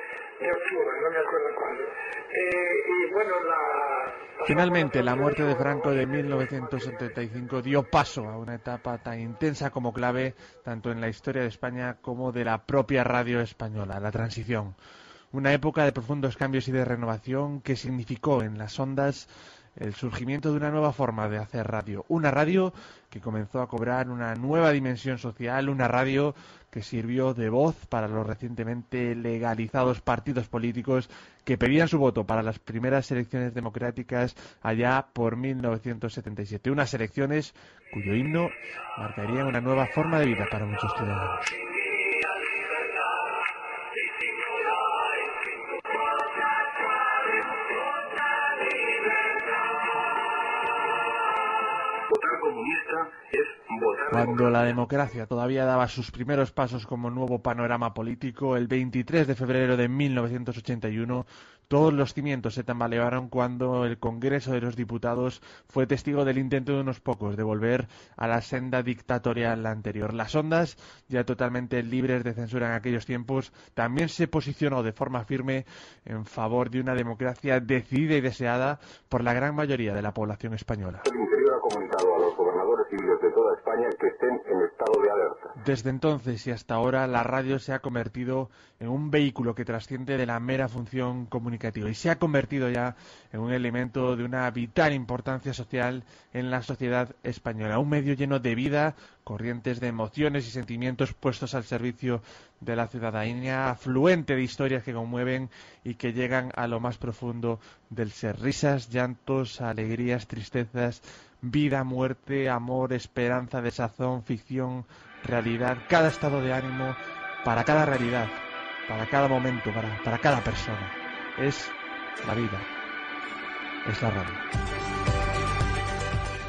octubre, no me acuerdo cuándo. Eh, y bueno, la... Finalmente, la muerte de Franco de 1975 dio paso a una etapa tan intensa como clave tanto en la historia de España como de la propia radio española, la transición. Una época de profundos cambios y de renovación que significó en las ondas el surgimiento de una nueva forma de hacer radio. Una radio que comenzó a cobrar una nueva dimensión social, una radio que sirvió de voz para los recientemente legalizados partidos políticos que pedían su voto para las primeras elecciones democráticas allá por 1977. Unas elecciones cuyo himno marcaría una nueva forma de vida para muchos ciudadanos. Cuando la democracia todavía daba sus primeros pasos como nuevo panorama político, el 23 de febrero de 1981, todos los cimientos se tambalearon cuando el Congreso de los Diputados fue testigo del intento de unos pocos de volver a la senda dictatorial anterior. Las ondas, ya totalmente libres de censura en aquellos tiempos, también se posicionó de forma firme en favor de una democracia decidida y deseada por la gran mayoría de la población española comunicado a los gobernadores civiles de toda España que estén en estado de alerta. Desde entonces y hasta ahora, la radio se ha convertido en un vehículo que trasciende de la mera función comunicativa y se ha convertido ya en un elemento de una vital importancia social en la sociedad española. Un medio lleno de vida, corrientes de emociones y sentimientos puestos al servicio de la ciudadanía, afluente de historias que conmueven y que llegan a lo más profundo del ser. Risas, llantos, alegrías, tristezas, vida, muerte, amor, esperanza, desazón, ficción, realidad, cada estado de ánimo, para cada realidad, para cada momento, para, para cada persona. Es la vida, es la radio.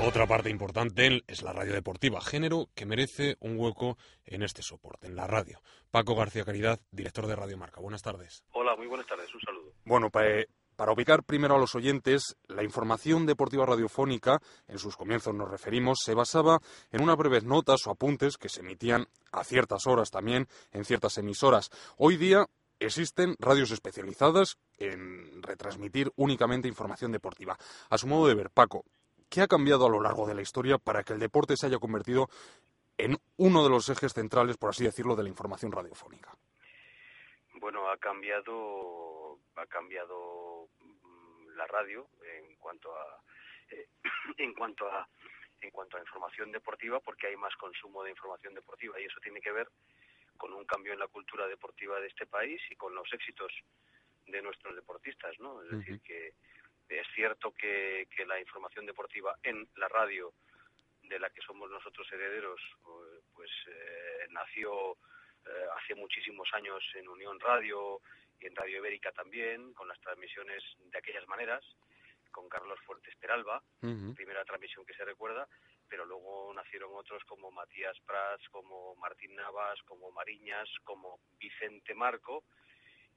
Otra parte importante es la radio deportiva, género que merece un hueco en este soporte, en la radio. Paco García Caridad, director de Radio Marca. Buenas tardes. Hola, muy buenas tardes. Un saludo. Bueno, pues para ubicar primero a los oyentes, la información deportiva radiofónica, en sus comienzos nos referimos, se basaba en unas breves notas o apuntes que se emitían a ciertas horas también en ciertas emisoras. Hoy día existen radios especializadas en retransmitir únicamente información deportiva. A su modo de ver, Paco, ¿qué ha cambiado a lo largo de la historia para que el deporte se haya convertido en uno de los ejes centrales, por así decirlo, de la información radiofónica? Bueno, ha cambiado, ha cambiado la radio en cuanto a, eh, en cuanto a, en cuanto a información deportiva, porque hay más consumo de información deportiva y eso tiene que ver con un cambio en la cultura deportiva de este país y con los éxitos de nuestros deportistas, ¿no? Es decir, que es cierto que, que la información deportiva en la radio de la que somos nosotros herederos, pues eh, nació eh, hace muchísimos años en Unión Radio y en Radio Ibérica también, con las transmisiones de aquellas maneras, con Carlos Fuertes Peralba, primera transmisión que se recuerda, pero luego nacieron otros como Matías Prats, como Martín Navas, como Mariñas, como Vicente Marco,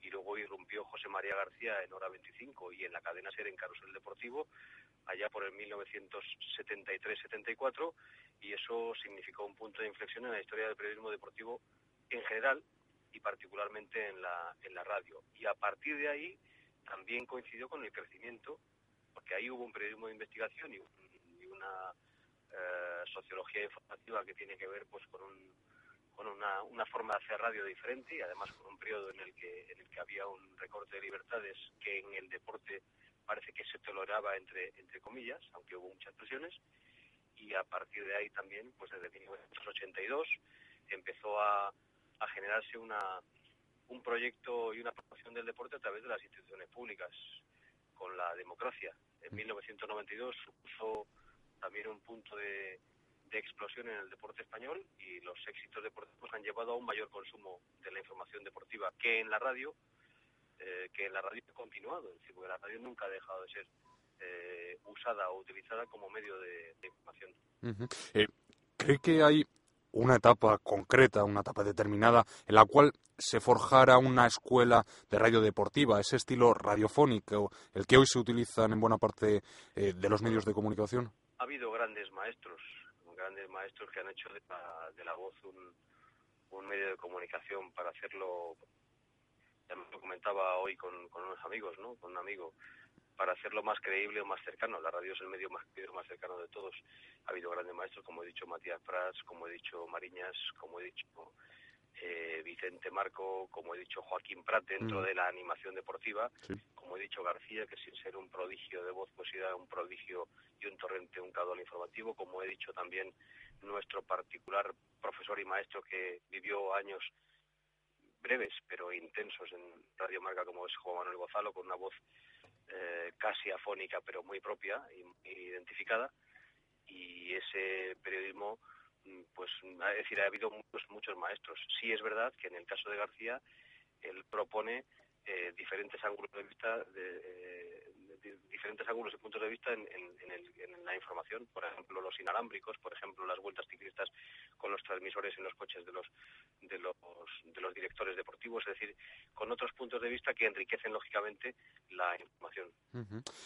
y luego irrumpió José María García en Hora 25 y en la cadena SER en Carusel Deportivo, allá por el 1973-74, y eso significó un punto de inflexión en la historia del periodismo deportivo en general y particularmente en la, en la radio. Y a partir de ahí también coincidió con el crecimiento porque ahí hubo un periodismo de investigación y, una eh, sociología informativa que tiene que ver pues con, con una, una, forma de hacer radio diferente y además con un periodo en el que en el que había un recorte de libertades que en el deporte parece que se toleraba entre entre comillas aunque hubo muchas presiones y a partir de ahí también pues desde 1982 empezó a, a generarse una un proyecto y una promoción del deporte a través de las instituciones públicas con la democracia. En 1992 supuso también un punto de, explosión en el deporte español y los éxitos deportivos han llevado a un mayor consumo de la información deportiva que en la radio, eh, que en la radio ha continuado. Es decir, porque la radio nunca ha dejado de ser eh, usada o utilizada como medio de, información. Eh, ¿Cree que hay una etapa concreta, una etapa determinada, en la cual se forjara una escuela de radio deportiva, ese estilo radiofónico, el que hoy se utilizan en buena parte eh, de los medios de comunicación? Ha habido grandes maestros, grandes maestros que han hecho de la, voz un, medio de comunicación para hacerlo, ya me lo comentaba hoy con, con unos amigos, ¿no? con un amigo, para hacerlo más creíble o más cercano. La radio es el medio más, más cercano de todos. Ha habido grandes maestros, como he dicho Matías Prats, como he dicho Mariñas, como he dicho eh, Vicente Marco, como he dicho Joaquín Prat dentro mm. de la animación deportiva, como he dicho García, que sin ser un prodigio de voz, pues era un prodigio y un torrente, un caudal informativo, como he dicho también nuestro particular profesor y maestro que vivió años breves pero intensos en Radio Marca como es Juan Manuel Gozalo, con una voz eh, casi afónica pero muy propia y, identificada. Y ese periodismo mm, pues es decir ha habido muchos maestros. Sí es verdad que en el caso de García él propone eh, diferentes ángulos de vista de, eh, diferentes ángulos y puntos de vista en, la información, por ejemplo los inalámbricos, por ejemplo las vueltas ciclistas con los transmisores en los coches de los de los de los directores deportivos, es decir, con otros puntos de vista que enriquecen lógicamente la información.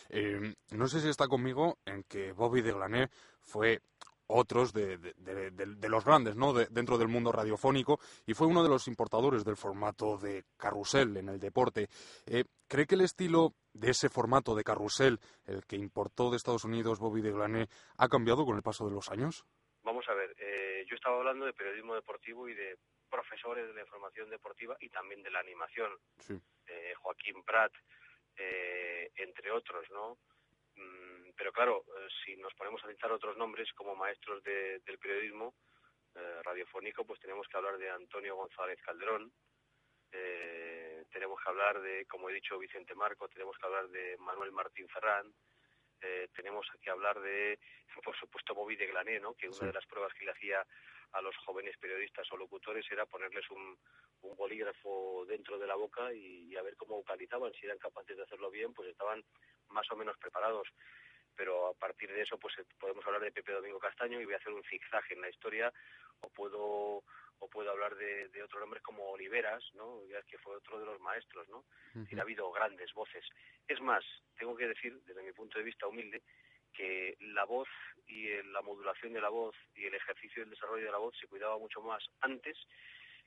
Eh, no sé si está conmigo en que Bobby de Glané fue otros de, de, los grandes ¿no? dentro del mundo radiofónico y fue uno de los importadores del formato de carrusel en el deporte. Eh, ¿Cree que el estilo de ese formato de carrusel, el que importó de Estados Unidos Bobby de Glané, ha cambiado con el paso de los años? Vamos a ver, eh, yo estaba hablando de periodismo deportivo y de profesores de la información deportiva y también de la animación. Eh, Joaquín Prat, entre otros, ¿no? Mm, pero claro, eh, si nos ponemos a citar otros nombres como maestros del periodismo eh, radiofónico, pues tenemos que hablar de Antonio González Calderón, eh, tenemos que hablar de, como he dicho, Vicente Marco, tenemos que hablar de Manuel Martín Ferrán, tenemos que hablar de, por supuesto, Bobby de Glané, ¿no? que una de las pruebas que le hacía a los jóvenes periodistas o locutores era ponerles un, bolígrafo dentro de la boca y, a ver cómo vocalizaban, si eran capaces de hacerlo bien, pues estaban más o menos preparados. Pero a partir de eso, pues eh, podemos hablar de Pepe Domingo Castaño y voy a hacer un zigzag en la historia, o puedo o puedo hablar de, de otros nombres como Oliveras, ¿no? que fue otro de los maestros, ¿no? ha habido grandes voces. Es más, tengo que decir, desde mi punto de vista humilde, que la voz y la modulación de la voz y el ejercicio del desarrollo de la voz se cuidaba mucho más antes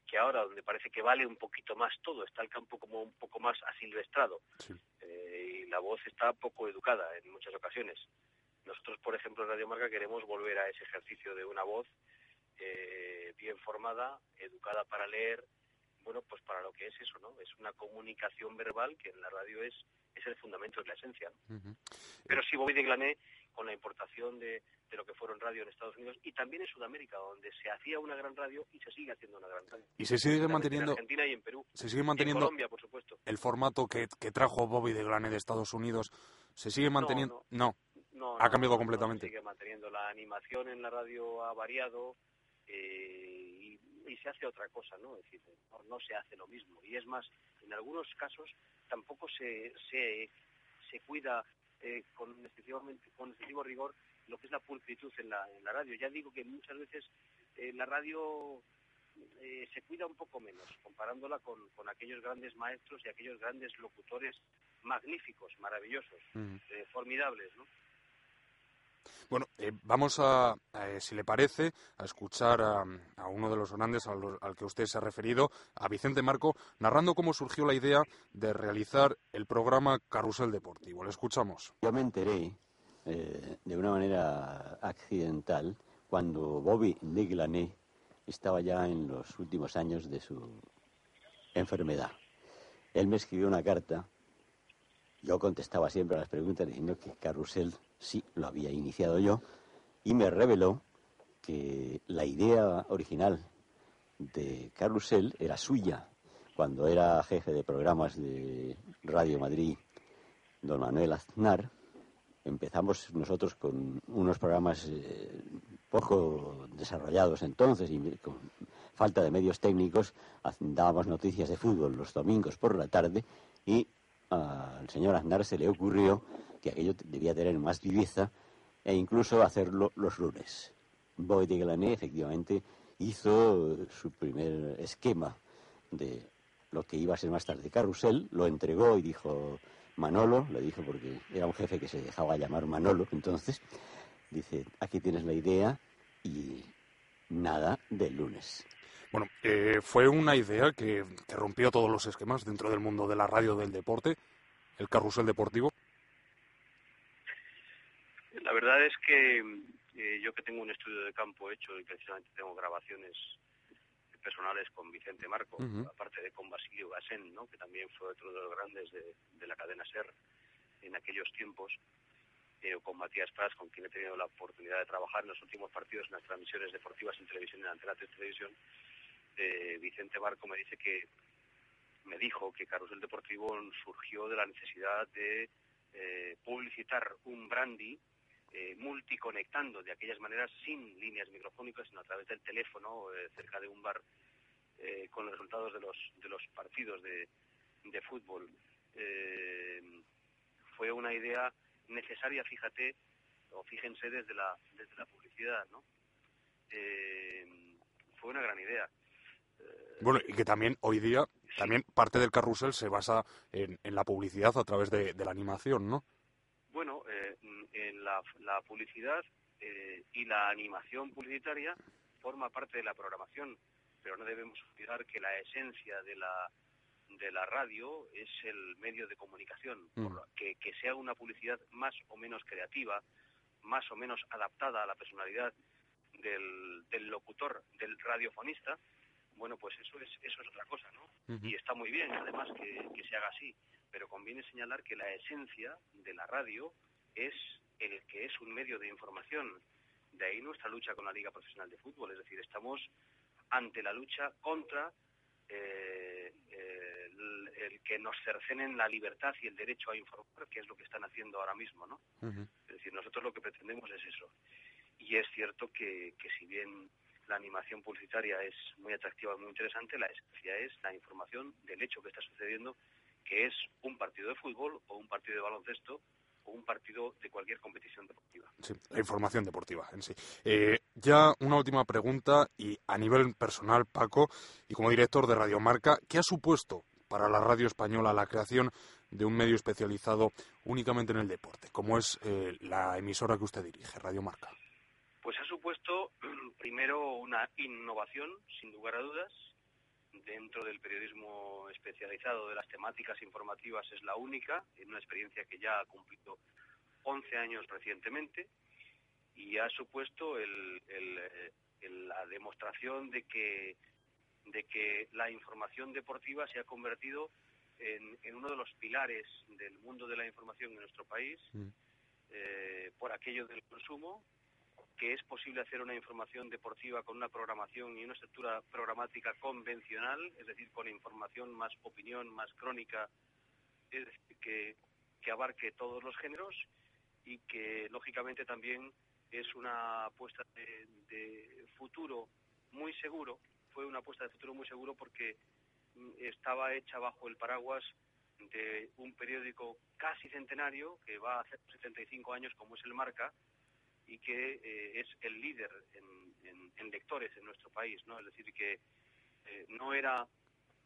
que ahora, donde parece que vale un poquito más todo, está el campo como un poco más asilvestrado eh, y la voz está poco educada en muchas ocasiones. Nosotros, por ejemplo, en Radio Marca queremos volver a ese ejercicio de una voz eh, bien formada, educada para leer, bueno, pues para lo que es eso, ¿no? Es una comunicación verbal que en la radio es, es el fundamento, es la esencia. Pero sí, Bobby de Glané, con la importación de, de lo que fueron radio en Estados Unidos y también en Sudamérica, donde se hacía una gran radio y se sigue haciendo una gran radio. Y se sigue manteniendo. En Argentina y en Perú. Se sigue manteniendo. en Colombia, por supuesto. El formato que, que trajo Bobby de Glané de Estados Unidos, ¿se sigue manteniendo? No. no. ha cambiado completamente. se sigue manteniendo. La animación en la radio ha variado. Eh, y se hace otra cosa, ¿no? Es decir, no, se hace lo mismo. Y es más, en algunos casos tampoco se, se, se cuida eh, con, con excesivo rigor lo que es la pulcritud en la, en la radio. Ya digo que muchas veces eh, la radio eh, se cuida un poco menos, comparándola con, con, aquellos grandes maestros y aquellos grandes locutores magníficos, maravillosos, mm. formidables, ¿no? Bueno, eh, vamos a, eh, si le parece, a escuchar a, uno de los grandes al, al, que usted se ha referido, a Vicente Marco, narrando cómo surgió la idea de realizar el programa Carrusel Deportivo. Le escuchamos. Yo me enteré eh, de una manera accidental cuando Bobby Deglané estaba ya en los últimos años de su enfermedad. Él me escribió una carta, yo contestaba siempre a las preguntas diciendo que Carrusel sí lo había iniciado yo, y me reveló que la idea original de Carrusel era suya. Cuando era jefe de programas de Radio Madrid, don Manuel Aznar, empezamos nosotros con unos programas eh, poco desarrollados entonces y con falta de medios técnicos, dábamos noticias de fútbol los domingos por la tarde y al señor Aznar se le ocurrió que aquello debía tener más viveza e incluso hacerlo los lunes. Boy de Glané efectivamente hizo su primer esquema de lo que iba a ser más tarde Carrusel, lo entregó y dijo Manolo, le dijo porque era un jefe que se dejaba llamar Manolo, entonces dice, aquí tienes la idea y nada del lunes. Bueno, eh, fue una idea que, que rompió todos los esquemas dentro del mundo de la radio del deporte, el carrusel deportivo. La verdad es que eh, yo que tengo un estudio de campo hecho y precisamente tengo grabaciones personales con Vicente Marco, aparte de con Basilio Gasén, ¿no? que también fue otro de los grandes de, la cadena SER en aquellos tiempos, eh, o con Matías Prats, con quien he tenido la oportunidad de trabajar en los últimos partidos en las transmisiones deportivas en televisión, en Antena 3 Televisión, eh, Vicente Marco me dice que me dijo que Carrusel Deportivo surgió de la necesidad de eh, publicitar un brandy eh, multiconectando de aquellas maneras sin líneas microfónicas, sino a través del teléfono eh, cerca de un bar eh, con los resultados de los, de los partidos de, de fútbol. fue una idea necesaria, fíjate, o fíjense desde la, desde la publicidad, ¿no? fue una gran idea. Bueno, y que también hoy día, también parte del carrusel se basa en, en la publicidad a través de, de la animación, ¿no? Bueno, eh, en la, publicidad eh, y la animación publicitaria forma parte de la programación, pero no debemos olvidar que la esencia de la de la radio es el medio de comunicación, mm. que, que sea una publicidad más o menos creativa, más o menos adaptada a la personalidad del, del locutor, del radiofonista, bueno, pues eso es, eso es otra cosa, ¿no? Y está muy bien, además, que, que, se haga así, pero conviene señalar que la esencia de la radio es el que es un medio de información. De ahí nuestra lucha con la Liga Profesional de Fútbol, es decir, estamos ante la lucha contra eh, el, que nos cercenen la libertad y el derecho a informar, que es lo que están haciendo ahora mismo, ¿no? Es decir, nosotros lo que pretendemos es eso. Y es cierto que, que si bien la animación publicitaria es muy atractiva y muy interesante, la esencia es la información del hecho que está sucediendo, que es un partido de fútbol o un partido de baloncesto o un partido de cualquier competición deportiva. Sí, la información deportiva en sí. Eh, ya una última pregunta y a nivel personal, Paco, y como director de Radio Marca, ¿qué ha supuesto para la radio española la creación de un medio especializado únicamente en el deporte, como es eh, la emisora que usted dirige, Radio Marca? Pues ha supuesto primero una innovación, sin lugar a dudas. Dentro del periodismo especializado de las temáticas informativas es la única, en una experiencia que ya ha cumplido 11 años recientemente y ha supuesto eh, la demostración de que, de que la información deportiva se ha convertido en, uno de los pilares del mundo de la información en nuestro país, mm. eh, por aquello del consumo, que es posible hacer una información deportiva con una programación y una estructura programática convencional, es decir, con información más opinión, más crónica, que, que abarque todos los géneros y que lógicamente también es una apuesta de, futuro muy seguro, fue una apuesta de futuro muy seguro porque mm, estaba hecha bajo el paraguas de un periódico casi centenario que va a hacer 75 años como es el Marca, y que eh, es el líder en, lectores en nuestro país, ¿no? Es decir, que eh, no era,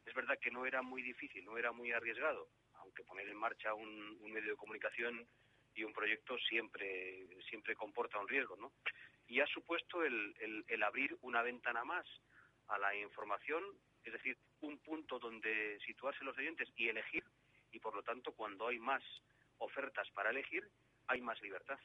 es verdad que no era muy difícil, no era muy arriesgado, aunque poner en marcha un, medio de comunicación y un proyecto siempre, siempre comporta un riesgo, ¿no? Y ha supuesto el, el, abrir una ventana más a la información, es decir, un punto donde situarse los oyentes y elegir, y por lo tanto, cuando hay más ofertas para elegir, hay más libertad.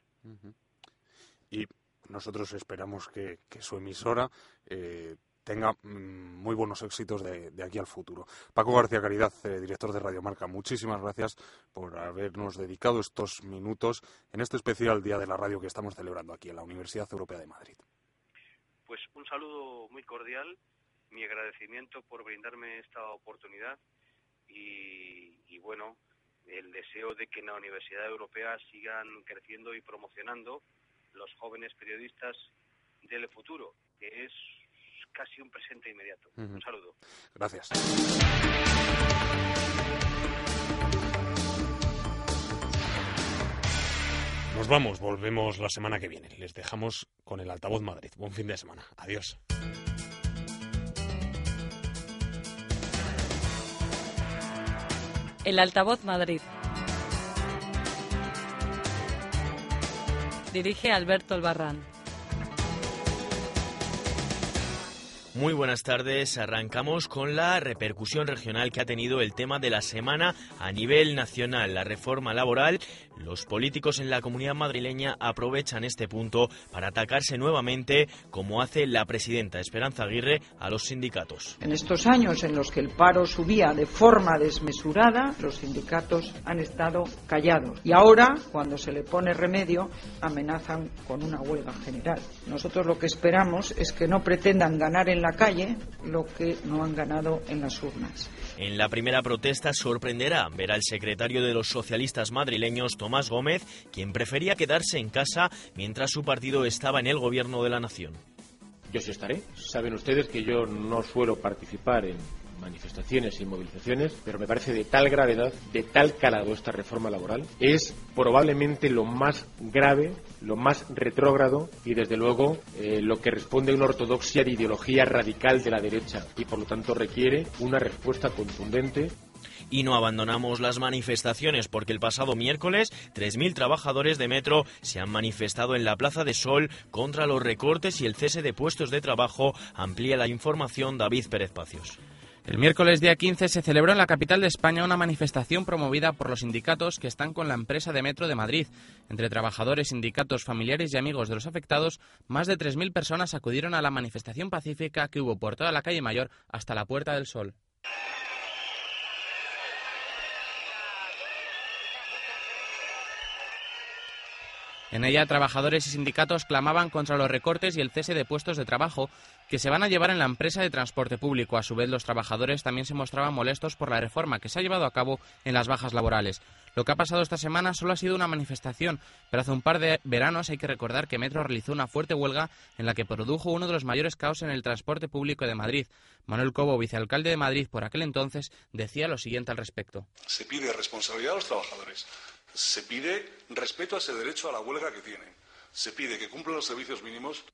Y nosotros esperamos que, su emisora eh, tenga mm, muy buenos éxitos de, aquí al futuro. Paco García Caridad, eh, director de Radio Marca, muchísimas gracias por habernos dedicado estos minutos en este especial Día de la Radio que estamos celebrando aquí en la Universidad Europea de Madrid. Pues un saludo muy cordial, mi agradecimiento por brindarme esta oportunidad y, y bueno, el deseo de que en la Universidad Europea sigan creciendo y promocionando los jóvenes periodistas del futuro, que es casi un presente inmediato. Un saludo. Gracias. Nos vamos, volvemos la semana que viene. Les dejamos con el Altavoz Madrid. Buen fin de semana. Adiós. El Altavoz Madrid. Dirige Alberto Albarrán. Muy buenas tardes. Arrancamos con la repercusión regional que ha tenido el tema de la semana a nivel nacional, la reforma laboral. Los políticos en la comunidad madrileña aprovechan este punto para atacarse nuevamente, como hace la presidenta Esperanza Aguirre, a los sindicatos. En estos años en los que el paro subía de forma desmesurada, los sindicatos han estado callados. Y ahora, cuando se le pone remedio, amenazan con una huelga general. Nosotros lo que esperamos es que no pretendan ganar en la calle lo que no han ganado en las urnas. En la primera protesta sorprenderá ver al secretario de los socialistas madrileños, Tomás Gómez, quien prefería quedarse en casa mientras su partido estaba en el gobierno de la nación. Yo sí estaré. Saben ustedes que yo no suelo participar en manifestaciones y movilizaciones, pero me parece de tal gravedad, de tal calado esta reforma laboral, es probablemente lo más grave, lo más retrógrado y desde luego eh, lo que responde a una ortodoxia de ideología radical de la derecha y por lo tanto requiere una respuesta contundente y no abandonamos las manifestaciones porque el pasado miércoles 3.000 trabajadores de Metro se han manifestado en la Plaza de Sol contra los recortes y el cese de puestos de trabajo. Amplía la información David Pérez Pacios. El miércoles día 15 se celebró en la capital de España una manifestación promovida por los sindicatos que están con la empresa de Metro de Madrid. Entre trabajadores, sindicatos, familiares y amigos de los afectados, más de 3.000 personas acudieron a la manifestación pacífica que hubo por toda la calle Mayor hasta la Puerta del Sol. En ella, trabajadores y sindicatos clamaban contra los recortes y el cese de puestos de trabajo que se van a llevar en la empresa de transporte público. A su vez, los trabajadores también se mostraban molestos por la reforma que se ha llevado a cabo en las bajas laborales. Lo que ha pasado esta semana solo ha sido una manifestación, pero hace un par de veranos hay que recordar que Metro realizó una fuerte huelga en la que produjo uno de los mayores caos en el transporte público de Madrid. Manuel Cobo, vicealcalde de Madrid por aquel entonces, decía lo siguiente al respecto. Se pide responsabilidad a los trabajadores se pide respeto a ese derecho a la huelga que tienen. Se pide que cumplan los servicios mínimos.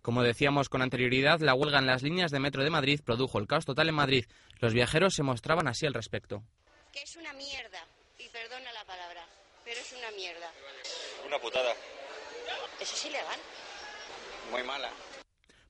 Como decíamos con anterioridad, la huelga en las líneas de metro de Madrid produjo el caos total en Madrid. Los viajeros se mostraban así al respecto. Que es una mierda, y perdona la palabra, pero es una mierda. Una putada. Eso es ilegal. Muy mala.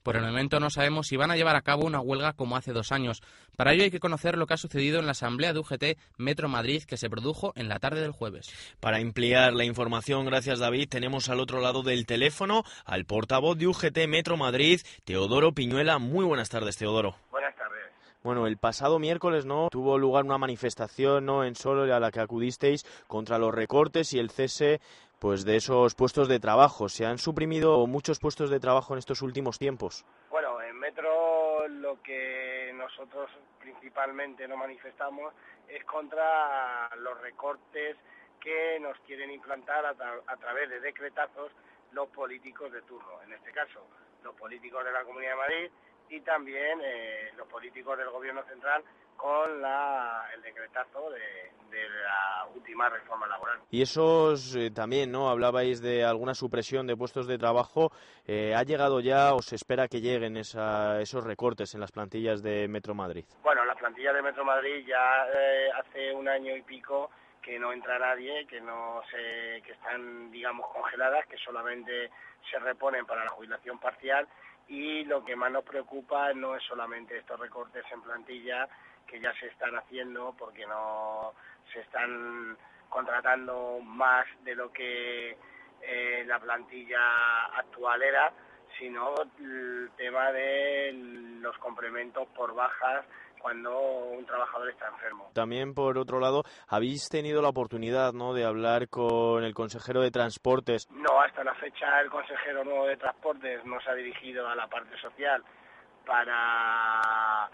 Por el momento no sabemos si van a llevar a cabo una huelga como hace dos años. Para ello hay que conocer lo que ha sucedido en la asamblea de UGT Metro Madrid que se produjo en la tarde del jueves. Para ampliar la información, gracias David, tenemos al otro lado del teléfono al portavoz de UGT Metro Madrid, Teodoro Piñuela. Muy buenas tardes, Teodoro. Buenas tardes. Bueno, el pasado miércoles no tuvo lugar una manifestación no en solo a la que acudisteis contra los recortes y el cese pues de esos puestos de trabajo. ¿Se han suprimido muchos puestos de trabajo en estos últimos tiempos? Bueno, en Metro lo que nosotros principalmente nos manifestamos es contra los recortes que nos quieren implantar a, través de decretazos los políticos de turno, en este caso los políticos de la Comunidad de Madrid y también eh, los políticos del Gobierno Central con el decretazo de, la última reforma laboral. Y esos eh, también, ¿no? Hablabais de alguna supresión de puestos de trabajo. Eh, ¿Ha llegado ya o se espera que lleguen esos recortes en las plantillas de Metro Madrid? Bueno, las plantillas de Metro Madrid ya eh, hace un año y pico que no entra nadie, que no se, que están digamos congeladas, que solamente se reponen para la jubilación parcial y lo que más nos preocupa no es solamente estos recortes en plantilla que ya se están haciendo porque no se están contratando más de lo que eh, la plantilla actual era, sino el tema de los complementos por bajas cuando un trabajador está enfermo. También, por otro lado, habéis tenido la oportunidad ¿no? de hablar con el consejero de Transportes. No, hasta la fecha el consejero nuevo de Transportes no se ha dirigido a la parte social para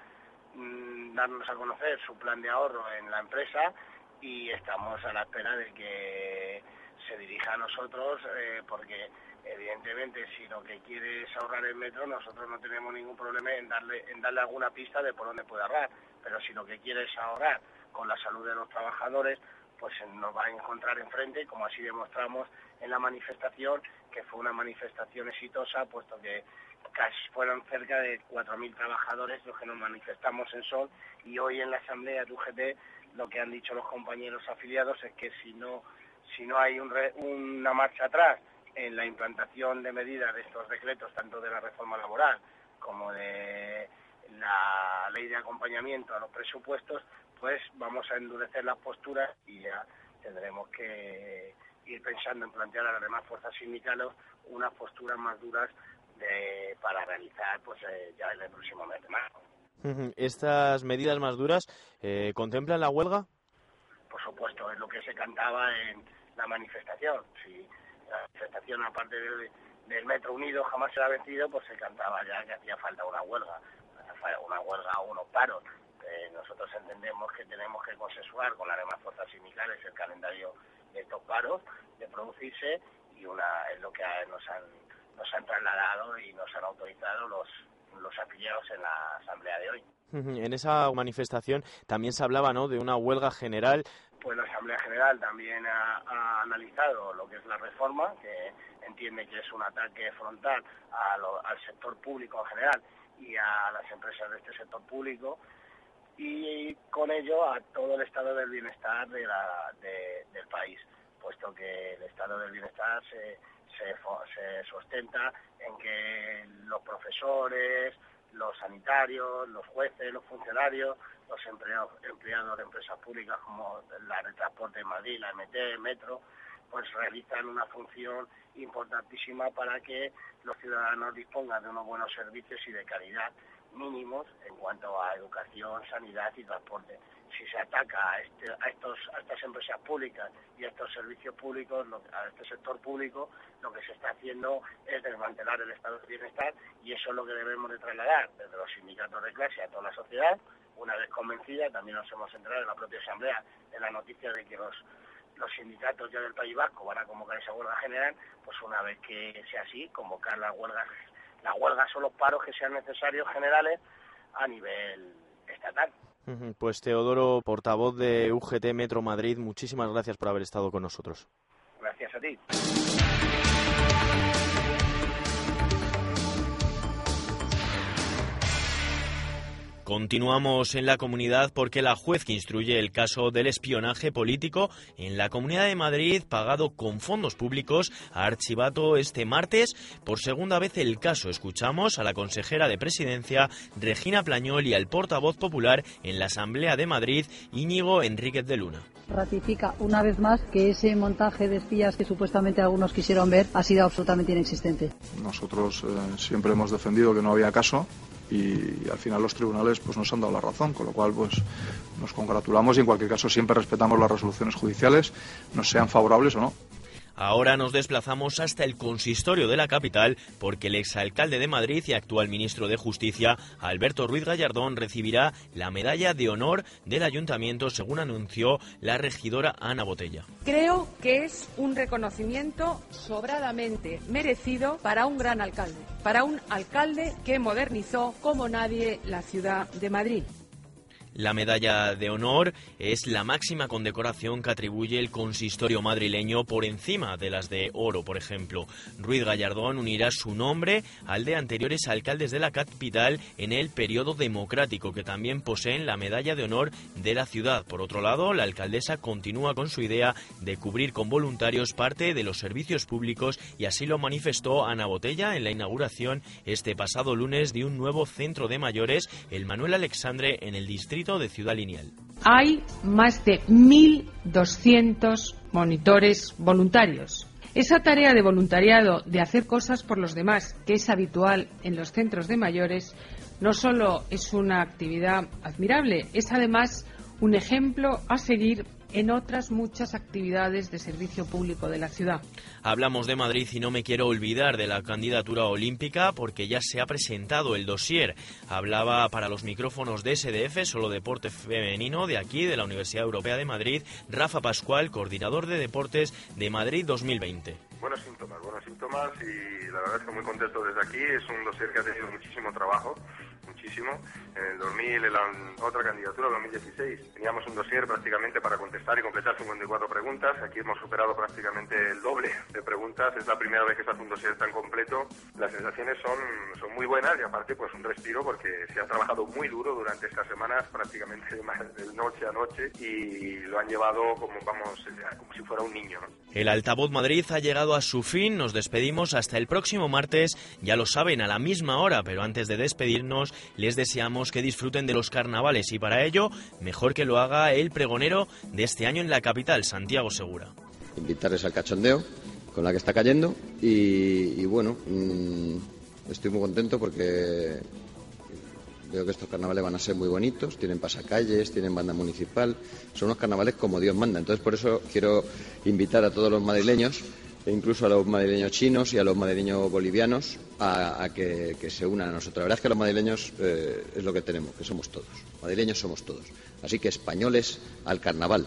mm, darnos a conocer su plan de ahorro en la empresa y estamos a la espera de que se dirija a nosotros eh, porque evidentemente si lo que quiere es ahorrar el metro nosotros no tenemos ningún problema en darle en darle alguna pista de por dónde puede ahorrar. Pero si lo que quiere es ahorrar con la salud de los trabajadores pues nos va a encontrar enfrente como así demostramos en la manifestación que fue una manifestación exitosa puesto que casi fueron cerca de 4.000 trabajadores los que nos manifestamos en Sol y hoy en la asamblea de UGT lo que han dicho los compañeros afiliados es que si no si no hay una marcha atrás en la implantación de medidas de estos decretos, tanto de la reforma laboral como de la ley de acompañamiento a los presupuestos, pues vamos a endurecer las posturas y ya tendremos que ir pensando en plantear a las demás fuerzas sindicales unas posturas más duras para realizar pues eh, ya en el próximo mes de marzo. ¿Estas medidas más duras eh, contemplan la huelga? Por supuesto, es lo que se cantaba en la manifestación. Si la manifestación, aparte del, Metro Unido, jamás se ha vencido, pues se cantaba ya que hacía falta una huelga, una huelga o unos paros. Eh, nosotros entendemos que tenemos que consensuar con las demás fuerzas sindicales el calendario de estos paros, de producirse, y una es lo que nos han, nos han trasladado y nos han autorizado los, los afiliados en la asamblea de hoy. En esa manifestación también se hablaba ¿no? de una huelga general. Pues la Asamblea General también ha, analizado lo que es la reforma, que entiende que es un ataque frontal al sector público en general y a las empresas de este sector público y con ello a todo el estado del bienestar de del país, puesto que el estado del bienestar se, se, sustenta en que los profesores, los sanitarios, los jueces, los funcionarios, los empleados, empleados de empresas públicas como la de Transporte de Madrid, la MT, Metro, pues realizan una función importantísima para que los ciudadanos dispongan de unos buenos servicios y de calidad mínimos en cuanto a educación, sanidad y transporte si se ataca a, este, a, estos, a estas empresas públicas y a estos servicios públicos, a este sector público, lo que se está haciendo es desmantelar el estado de bienestar y eso es lo que debemos de trasladar desde los sindicatos de clase a toda la sociedad. Una vez convencida, también nos hemos enterado en la propia Asamblea de la noticia de que los, los sindicatos ya del País Vasco van a convocar esa huelga general, pues una vez que sea así, convocar las huelgas. Las huelgas son los paros que sean necesarios generales a nivel estatal. Pues Teodoro, portavoz de UGT Metro Madrid, muchísimas gracias por haber estado con nosotros. Gracias a ti. Continuamos en la comunidad porque la juez que instruye el caso del espionaje político en la Comunidad de Madrid, pagado con fondos públicos, ha archivado este martes por segunda vez el caso. Escuchamos a la consejera de Presidencia, Regina Plañol, y al portavoz popular en la Asamblea de Madrid, Íñigo Enríquez de Luna ratifica una vez más que ese montaje de espías que supuestamente algunos quisieron ver ha sido absolutamente inexistente. Nosotros eh, siempre hemos defendido que no había caso y al final los tribunales pues nos han dado la razón, con lo cual pues nos congratulamos y en cualquier caso siempre respetamos las resoluciones judiciales, nos sean favorables o no. Ahora nos desplazamos hasta el consistorio de la capital porque el exalcalde de Madrid y actual ministro de Justicia, Alberto Ruiz Gallardón, recibirá la medalla de honor del ayuntamiento, según anunció la regidora Ana Botella. Creo que es un reconocimiento sobradamente merecido para un gran alcalde, para un alcalde que modernizó como nadie la ciudad de Madrid. La medalla de honor es la máxima condecoración que atribuye el consistorio madrileño por encima de las de oro, por ejemplo. Ruiz Gallardón unirá su nombre al de anteriores alcaldes de la capital en el periodo democrático, que también poseen la medalla de honor de la ciudad. Por otro lado, la alcaldesa continúa con su idea de cubrir con voluntarios parte de los servicios públicos y así lo manifestó Ana Botella en la inauguración este pasado lunes de un nuevo centro de mayores, el Manuel Alexandre, en el distrito de Ciudad Lineal. Hay más de 1.200 monitores voluntarios. Esa tarea de voluntariado, de hacer cosas por los demás, que es habitual en los centros de mayores, no solo es una actividad admirable, es además un ejemplo a seguir en otras muchas actividades de servicio público de la ciudad. Hablamos de Madrid y no me quiero olvidar de la candidatura olímpica porque ya se ha presentado el dossier. Hablaba para los micrófonos de SDF, solo deporte femenino, de aquí, de la Universidad Europea de Madrid, Rafa Pascual, coordinador de deportes de Madrid 2020. Buenos síntomas, buenos síntomas y la verdad es que muy contento desde aquí. Es un dossier que ha tenido muchísimo trabajo muchísimo. En el 2000, en la otra candidatura, el 2016, teníamos un dossier prácticamente para contestar y completar 54 preguntas. Aquí hemos superado prácticamente el doble de preguntas. Es la primera vez que se hace un dossier tan completo. Las sensaciones son, son muy buenas y aparte pues un respiro porque se ha trabajado muy duro durante estas semanas, prácticamente de noche a noche y lo han llevado como, vamos, como si fuera un niño. El Altavoz Madrid ha llegado a su fin. Nos despedimos hasta el próximo martes. Ya lo saben, a la misma hora, pero antes de despedirnos, les deseamos que disfruten de los carnavales y para ello, mejor que lo haga el pregonero de este año en la capital, Santiago Segura. Invitarles al cachondeo con la que está cayendo y, bueno, mm, estoy muy contento porque veo que estos carnavales van a ser muy bonitos, tienen pasacalles, tienen banda municipal, son unos carnavales como Dios manda. Entonces por eso quiero invitar a todos los madrileños e incluso a los madrileños chinos y a los madrileños bolivianos a, que, se unan a nosotros. La verdad es que los madrileños eh, es lo que tenemos, que somos todos. Madrileños somos todos. Así que españoles al carnaval.